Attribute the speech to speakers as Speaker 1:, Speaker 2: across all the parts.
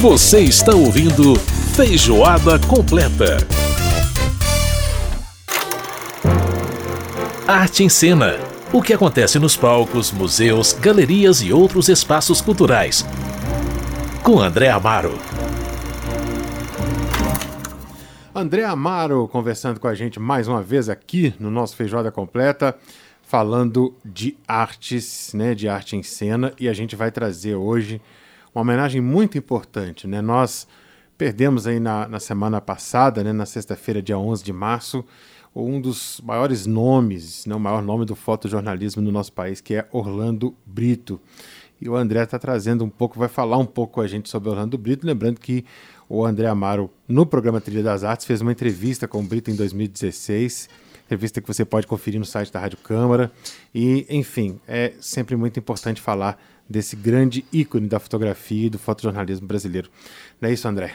Speaker 1: Você está ouvindo Feijoada Completa. Arte em Cena. O que acontece nos palcos, museus, galerias e outros espaços culturais. Com André Amaro.
Speaker 2: André Amaro conversando com a gente mais uma vez aqui no nosso Feijoada Completa, falando de artes, né, de arte em cena, e a gente vai trazer hoje uma homenagem muito importante, né? Nós perdemos aí na, na semana passada, né, na sexta-feira, dia 11 de março, um dos maiores nomes, né, o maior nome do fotojornalismo no nosso país, que é Orlando Brito. E o André está trazendo um pouco, vai falar um pouco com a gente sobre Orlando Brito, lembrando que o André Amaro, no programa Trilha das Artes, fez uma entrevista com o Brito em 2016, entrevista que você pode conferir no site da Rádio Câmara. E, enfim, é sempre muito importante falar desse grande ícone da fotografia e do fotojornalismo brasileiro. Não é isso, André?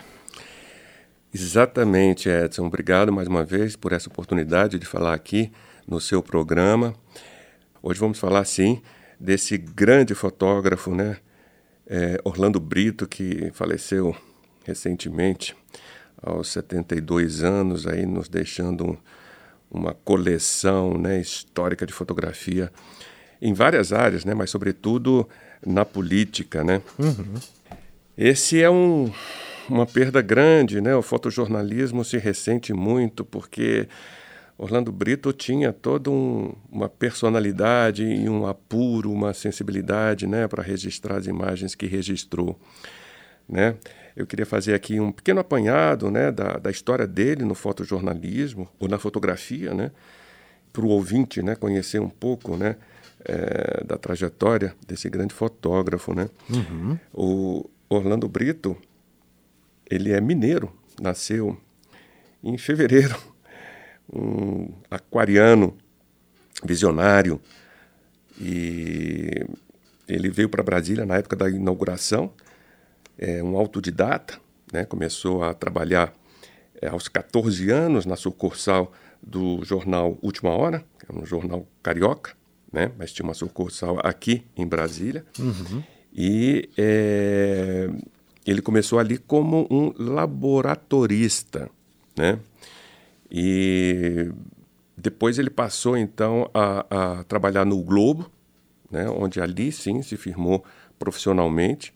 Speaker 3: Exatamente, Edson. Obrigado mais uma vez por essa oportunidade de falar aqui no seu programa. Hoje vamos falar, sim, desse grande fotógrafo, né? É, Orlando Brito, que faleceu recentemente, aos 72 anos, aí nos deixando um, uma coleção né, histórica de fotografia em várias áreas, né, mas sobretudo na política. Né? Uhum. Esse é um, uma perda grande, né? o fotojornalismo se ressente muito porque Orlando Brito tinha toda um, uma personalidade e um apuro, uma sensibilidade né, para registrar as imagens que registrou. Né? Eu queria fazer aqui um pequeno apanhado né, da, da história dele no fotojornalismo ou na fotografia, né, para o ouvinte né, conhecer um pouco né, é, da trajetória desse grande fotógrafo. Né? Uhum. O Orlando Brito ele é mineiro, nasceu em fevereiro, um aquariano visionário e ele veio para Brasília na época da inauguração é um autodidata, né? começou a trabalhar é, aos 14 anos na sucursal do jornal Última Hora, que é um jornal carioca, né? mas tinha uma sucursal aqui em Brasília. Uhum. E é, ele começou ali como um laboratorista, né? E depois ele passou então a, a trabalhar no Globo, né? Onde ali sim se firmou profissionalmente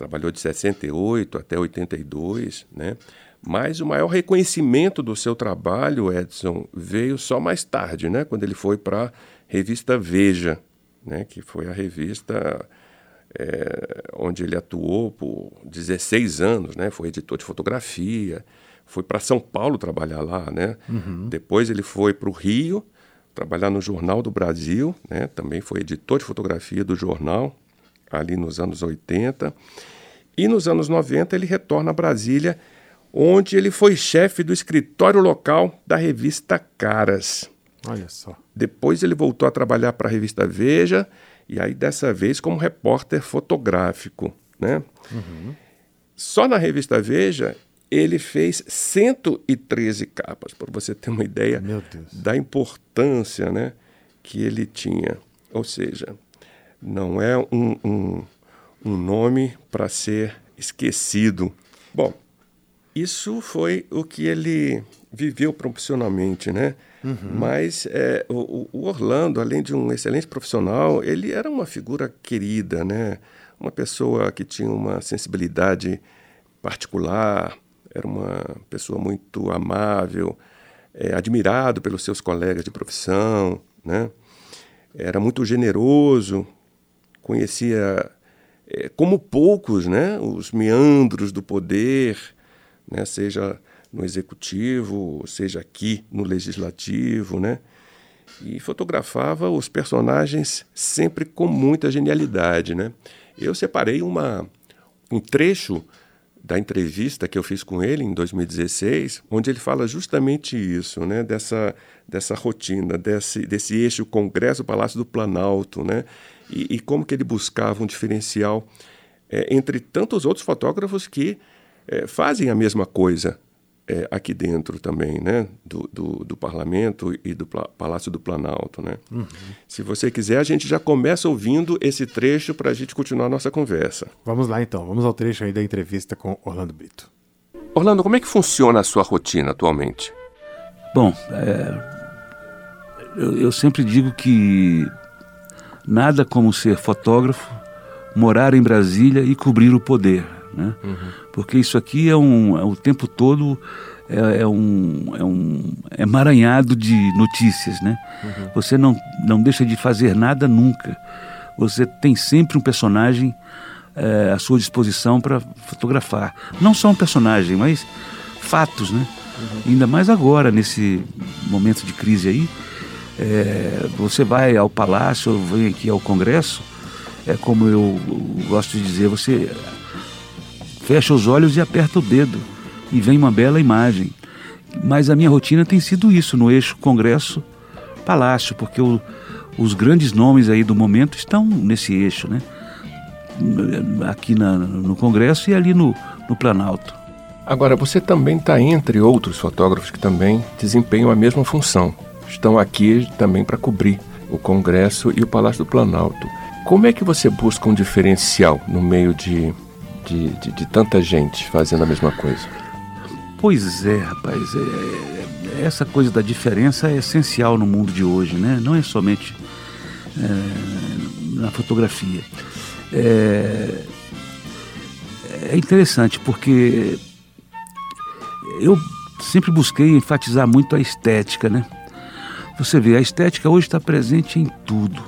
Speaker 3: trabalhou de 68 até 82, né? Mas o maior reconhecimento do seu trabalho, Edson, veio só mais tarde, né? Quando ele foi para a revista Veja, né? Que foi a revista é, onde ele atuou por 16 anos, né? Foi editor de fotografia, foi para São Paulo trabalhar lá, né? Uhum. Depois ele foi para o Rio trabalhar no Jornal do Brasil, né? Também foi editor de fotografia do jornal ali nos anos 80. E nos anos 90 ele retorna a Brasília, onde ele foi chefe do escritório local da revista Caras.
Speaker 2: Olha só.
Speaker 3: Depois ele voltou a trabalhar para a revista Veja, e aí dessa vez como repórter fotográfico. Né? Uhum. Só na revista Veja ele fez 113 capas, para você ter uma ideia da importância né, que ele tinha. Ou seja, não é um, um, um nome para ser esquecido. Bom, isso foi o que ele viveu profissionalmente, né? Uhum. Mas é, o, o, Orlando, além de um excelente profissional, ele era uma figura querida, né? Uma pessoa que tinha uma sensibilidade particular, era uma pessoa muito amável, é, admirado pelos seus colegas de profissão, né? Era muito generoso, conhecia é, como poucos, né, os meandros do poder, né, seja no executivo, seja aqui no legislativo, né, e fotografava os personagens sempre com muita genialidade, né. Eu separei uma, um trecho da entrevista que eu fiz com ele em 2016, onde ele fala justamente isso, né, dessa, dessa rotina, desse, desse eixo Congresso-Palácio do Planalto, né, e, e como que ele buscava um diferencial é, entre tantos outros fotógrafos que é, fazem a mesma coisa é, aqui dentro também, né? Do, do, do, Parlamento e do Palácio do Planalto, né? Uhum. Se você quiser, a gente já começa ouvindo esse trecho para a gente continuar a nossa conversa.
Speaker 2: Vamos lá então, vamos ao trecho aí da entrevista com Orlando Brito.
Speaker 3: Orlando, como é que funciona a sua rotina atualmente?
Speaker 4: Bom, é, eu, eu sempre digo que nada como ser fotógrafo, morar em Brasília e cobrir o poder né? Uhum. Porque isso aqui é um, é o tempo todo é, é, um, é um emaranhado de notícias, né? Uhum. Você não, não deixa de fazer nada nunca. Você tem sempre um personagem é, à sua disposição para fotografar. Não só um personagem, mas fatos, né? Uhum. Ainda mais agora, nesse momento de crise aí. É, você vai ao palácio, vem aqui ao Congresso, é como eu gosto de dizer, você fecha os olhos e aperta o dedo e vem uma bela imagem. Mas a minha rotina tem sido isso no eixo Congresso Palácio, porque o, os grandes nomes aí do momento estão nesse eixo, né? Aqui na, no Congresso e ali no, no Planalto.
Speaker 3: Agora, você também está entre outros fotógrafos que também desempenham a mesma função. Estão aqui também para cobrir o Congresso e o Palácio do Planalto. Como é que você busca um diferencial no meio de de, de, de tanta gente fazendo a mesma coisa?
Speaker 4: Pois é, rapaz. É, é, essa coisa da diferença é essencial no mundo de hoje, né? Não é somente é, na fotografia. É, é interessante porque eu sempre busquei enfatizar muito a estética, né? Você vê, a estética hoje está presente em tudo.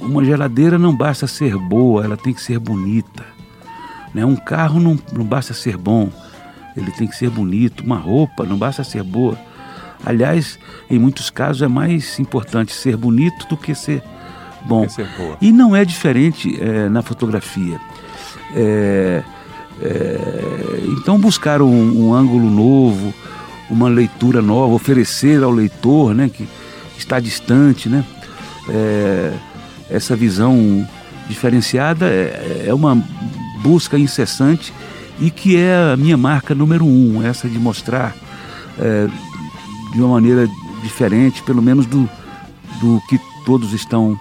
Speaker 4: Uma geladeira não basta ser boa, ela tem que ser bonita. Né? Um carro não, não basta ser bom, ele tem que ser bonito. Uma roupa não basta ser boa. Aliás, em muitos casos é mais importante ser bonito do que ser bom.
Speaker 3: ser
Speaker 4: e não é diferente é, na fotografia. É, é, então, buscar um, um, ângulo novo, uma leitura nova, oferecer ao leitor né, que está distante, né, é, essa visão diferenciada é, é uma busca incessante e que é a minha marca número um, essa de mostrar é, de uma maneira diferente, pelo menos do, do que todos estão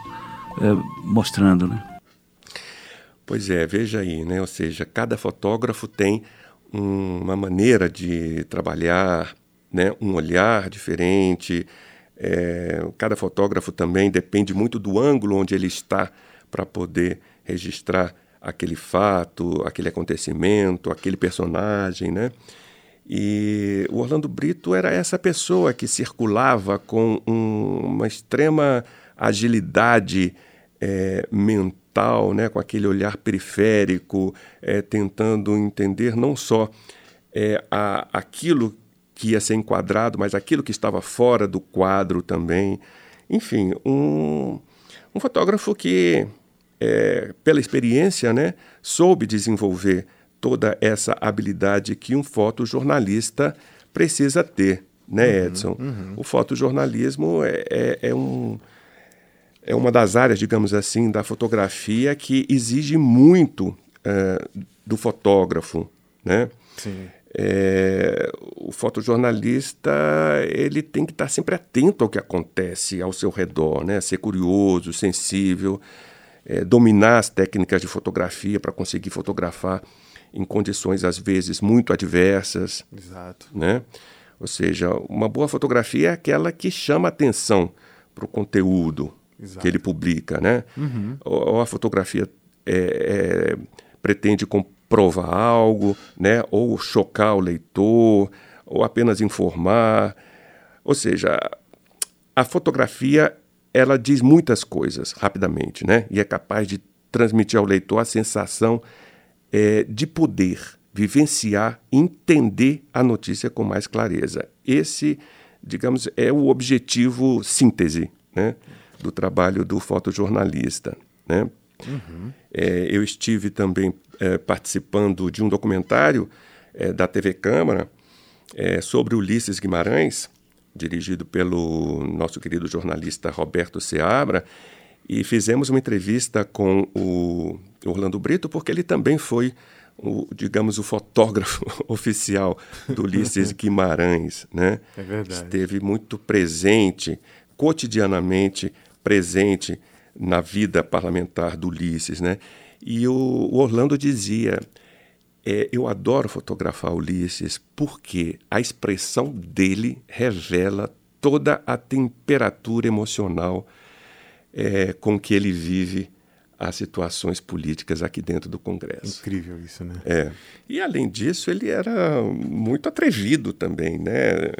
Speaker 4: é, mostrando, né?
Speaker 3: Pois é, veja aí, né? Ou seja, cada fotógrafo tem um, uma maneira de trabalhar, né? Um olhar diferente. É, cada fotógrafo também depende muito do ângulo onde ele está para poder registrar aquele fato, aquele acontecimento, aquele personagem, né? E o Orlando Brito era essa pessoa que circulava com um, uma extrema agilidade é, mental, né, com aquele olhar periférico, é, tentando entender não só é, a, aquilo que ia ser enquadrado, mas aquilo que estava fora do quadro também. Enfim, um, um fotógrafo que é, pela experiência, né, soube desenvolver toda essa habilidade que um fotojornalista precisa ter, né, uhum, Edson? Uhum. O fotojornalismo é, é, é, um, é uma das áreas, digamos assim, da fotografia que exige muito é, do fotógrafo, né? Sim. É, o fotojornalista ele tem que estar sempre atento ao que acontece ao seu redor, né? Ser curioso, sensível é, dominar as técnicas de fotografia para conseguir fotografar em condições às vezes muito adversas.
Speaker 2: Exato.
Speaker 3: Né? Ou seja, uma boa fotografia é aquela que chama atenção para o conteúdo Exato. que ele publica, né? Uhum. Ou, ou, a fotografia é, é, pretende comprovar algo, né? Ou chocar o leitor, ou apenas informar. Ou seja, a fotografia ela diz muitas coisas rapidamente, né? E é capaz de transmitir ao leitor a sensação é, de poder vivenciar, entender a notícia com mais clareza. Esse, digamos, é o objetivo síntese, né? Do trabalho do fotojornalista, né? Uhum. É, eu estive também é, participando de um documentário é, da TV Câmara é, sobre Ulisses Guimarães, dirigido pelo nosso querido jornalista Roberto Seabra, e fizemos uma entrevista com o Orlando Brito, porque ele também foi o, digamos, o fotógrafo oficial do Ulisses Guimarães, né?
Speaker 2: É verdade.
Speaker 3: Esteve muito presente, cotidianamente presente na vida parlamentar do Ulisses, né? E o, o Orlando dizia, é, eu adoro fotografar Ulisses porque a expressão dele revela toda a temperatura emocional é, com que ele vive as situações políticas aqui dentro do Congresso.
Speaker 2: Incrível isso, né?
Speaker 3: É. E além disso, ele era muito atrevido também, né?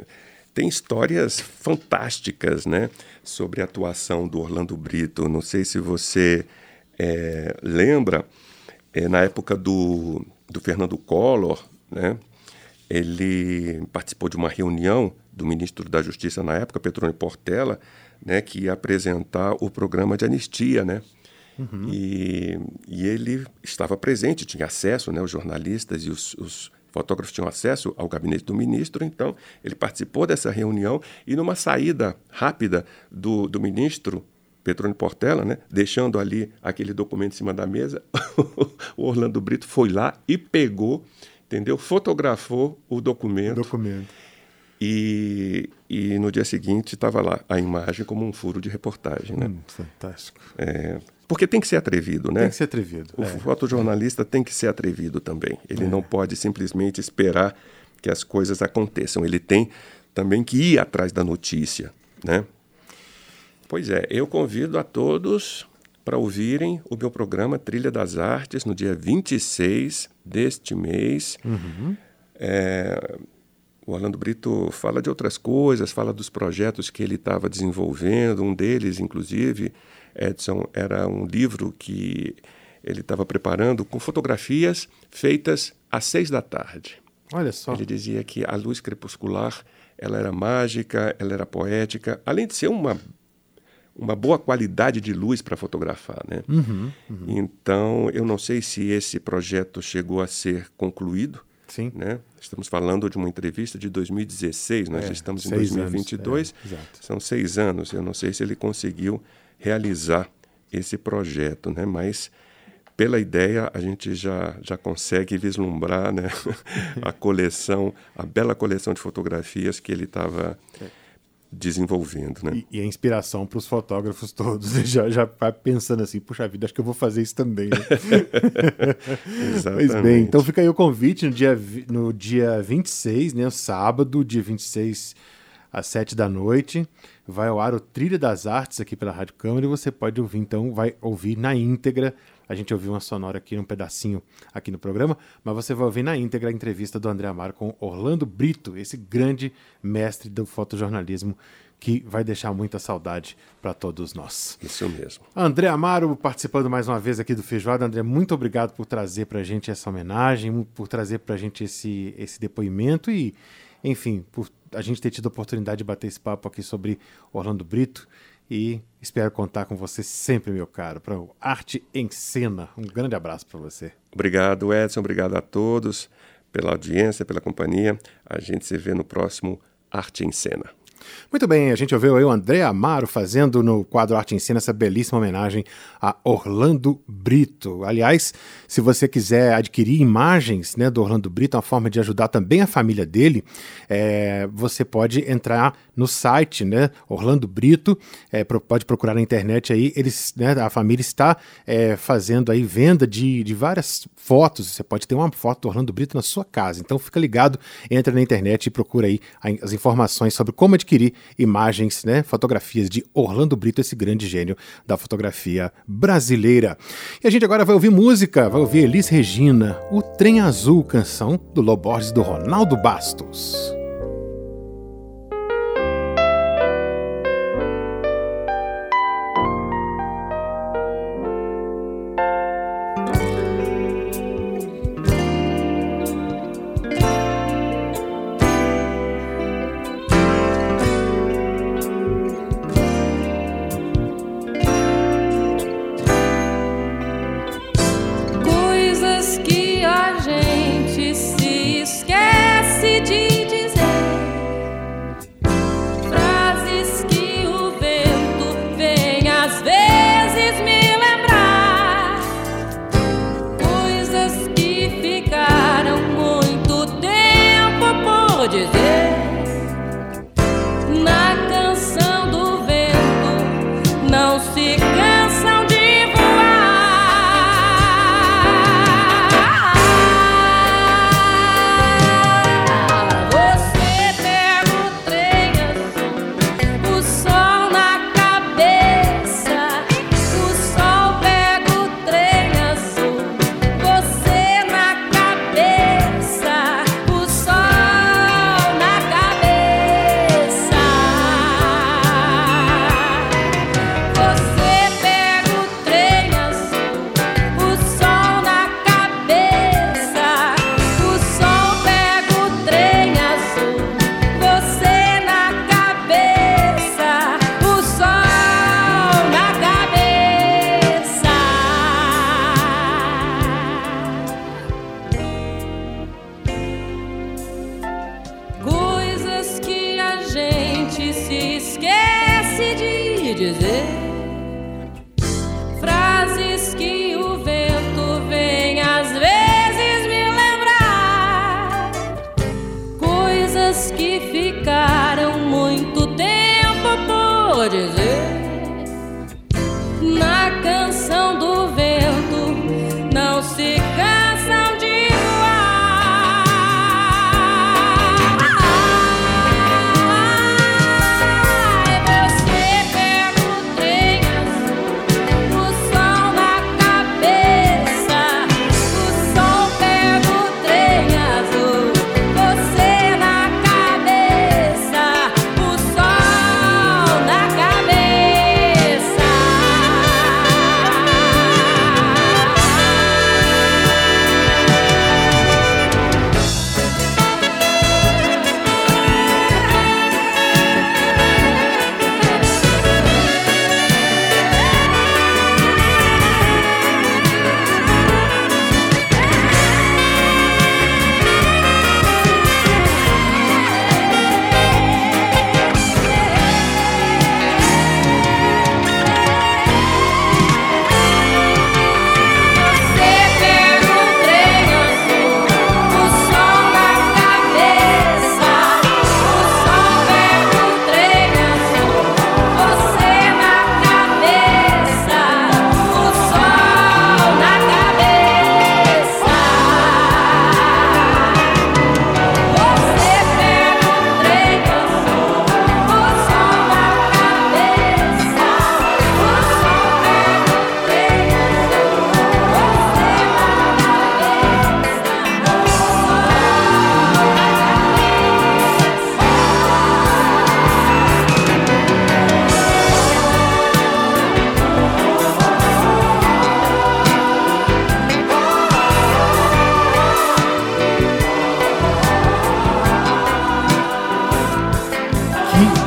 Speaker 3: Tem histórias fantásticas, né, sobre a atuação do Orlando Brito. Não sei se você é, lembra, é, na época do, do Fernando Collor, né, ele participou de uma reunião do ministro da Justiça na época, Petrônio Portela, né, que ia apresentar o programa de anistia, né? Uhum. E, e, ele estava presente, tinha acesso, né, os jornalistas e os, os, fotógrafos tinham acesso ao gabinete do ministro, então ele participou dessa reunião e numa saída rápida do, do ministro Petrônio Portela, né, deixando ali aquele documento em cima da mesa, o Orlando Brito foi lá e pegou, entendeu? Fotografou o documento.
Speaker 2: Documento.
Speaker 3: E, e no dia seguinte estava lá a imagem como um furo de reportagem, né? Hum,
Speaker 2: fantástico.
Speaker 3: É, porque tem que ser atrevido, né?
Speaker 2: Tem que ser atrevido.
Speaker 3: O é. fotojornalista tem que ser atrevido também. Ele é. não pode simplesmente esperar que as coisas aconteçam. Ele tem também que ir atrás da notícia, né? Pois é, eu convido a todos para ouvirem o meu programa Trilha das Artes no dia 26 deste mês. Uhum. É, o Orlando Brito fala de outras coisas, fala dos projetos que ele estava desenvolvendo. Um deles, inclusive, Edson, era um livro que ele estava preparando com fotografias feitas às seis da tarde.
Speaker 2: Olha só.
Speaker 3: Ele dizia que a luz crepuscular ela era mágica, ela era poética, além de ser uma uma boa qualidade de luz para fotografar, né? Uhum, uhum. Então, eu não sei se esse projeto chegou a ser concluído,
Speaker 2: Sim.
Speaker 3: Né? Estamos falando de uma entrevista de 2016, nós é, estamos em 2022, é, são seis anos. Eu não sei se ele conseguiu realizar esse projeto, né? mas pela ideia a gente já, já consegue vislumbrar né? a coleção, a bela coleção de fotografias que ele estava é desenvolvendo, né?
Speaker 2: E, e a inspiração para os fotógrafos todos. já, já vai pensando assim, puxa vida, acho que eu vou fazer isso também. Né?
Speaker 3: Exatamente.
Speaker 2: Pois bem, então fica aí o convite no dia, no dia 26, né, sábado, dia 26 às 7 da noite. Vai ao ar o Trilha das Artes aqui pela Rádio Câmara e você pode ouvir, então, vai ouvir na íntegra a gente ouviu uma sonora aqui, um pedacinho aqui no programa, mas você vai ouvir na íntegra a entrevista do André Amaro com Orlando Brito, esse grande mestre do fotojornalismo que vai deixar muita saudade para todos nós.
Speaker 3: Isso mesmo.
Speaker 2: André Amaro participando mais uma vez aqui do Feijoada. André, muito obrigado por trazer para a gente essa homenagem, por trazer para a gente esse, esse depoimento e, enfim, por a gente ter tido a oportunidade de bater esse papo aqui sobre Orlando Brito e espero contar com você sempre, meu caro, para o Arte em Cena. Um grande abraço para você.
Speaker 3: Obrigado, Edson. Obrigado a todos pela audiência, pela companhia. A gente se vê no próximo Arte em Cena.
Speaker 2: Muito bem, a gente ouviu aí o André Amaro fazendo no quadro Arte em Cena essa belíssima homenagem a Orlando Brito. Aliás, se você quiser adquirir imagens né, do Orlando Brito, uma forma de ajudar também a família dele, é, você pode entrar no site, né, Orlando Brito, é, pode procurar na internet aí, eles, né, a família está é, fazendo aí venda de, de várias fotos, você pode ter uma foto do Orlando Brito na sua casa, então fica ligado, entra na internet e procura aí as informações sobre como adquirir adquirir imagens, né, fotografias de Orlando Brito, esse grande gênio da fotografia brasileira. E a gente agora vai ouvir música, vai ouvir Elis Regina, O Trem Azul, canção do Loborges do Ronaldo Bastos.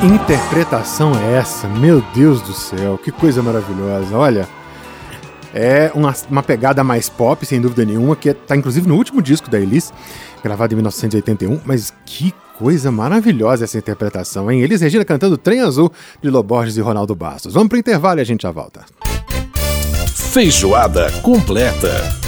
Speaker 2: Interpretação é essa? Meu Deus do céu, que coisa maravilhosa. Olha, é uma, uma pegada mais pop, sem dúvida nenhuma, que está inclusive no último disco da Elis, gravado em 1981, mas que coisa maravilhosa essa interpretação, hein? Elis Regina cantando Trem Azul de Loborges e Ronaldo Bastos. Vamos para o intervalo e a gente já volta.
Speaker 1: Feijoada completa.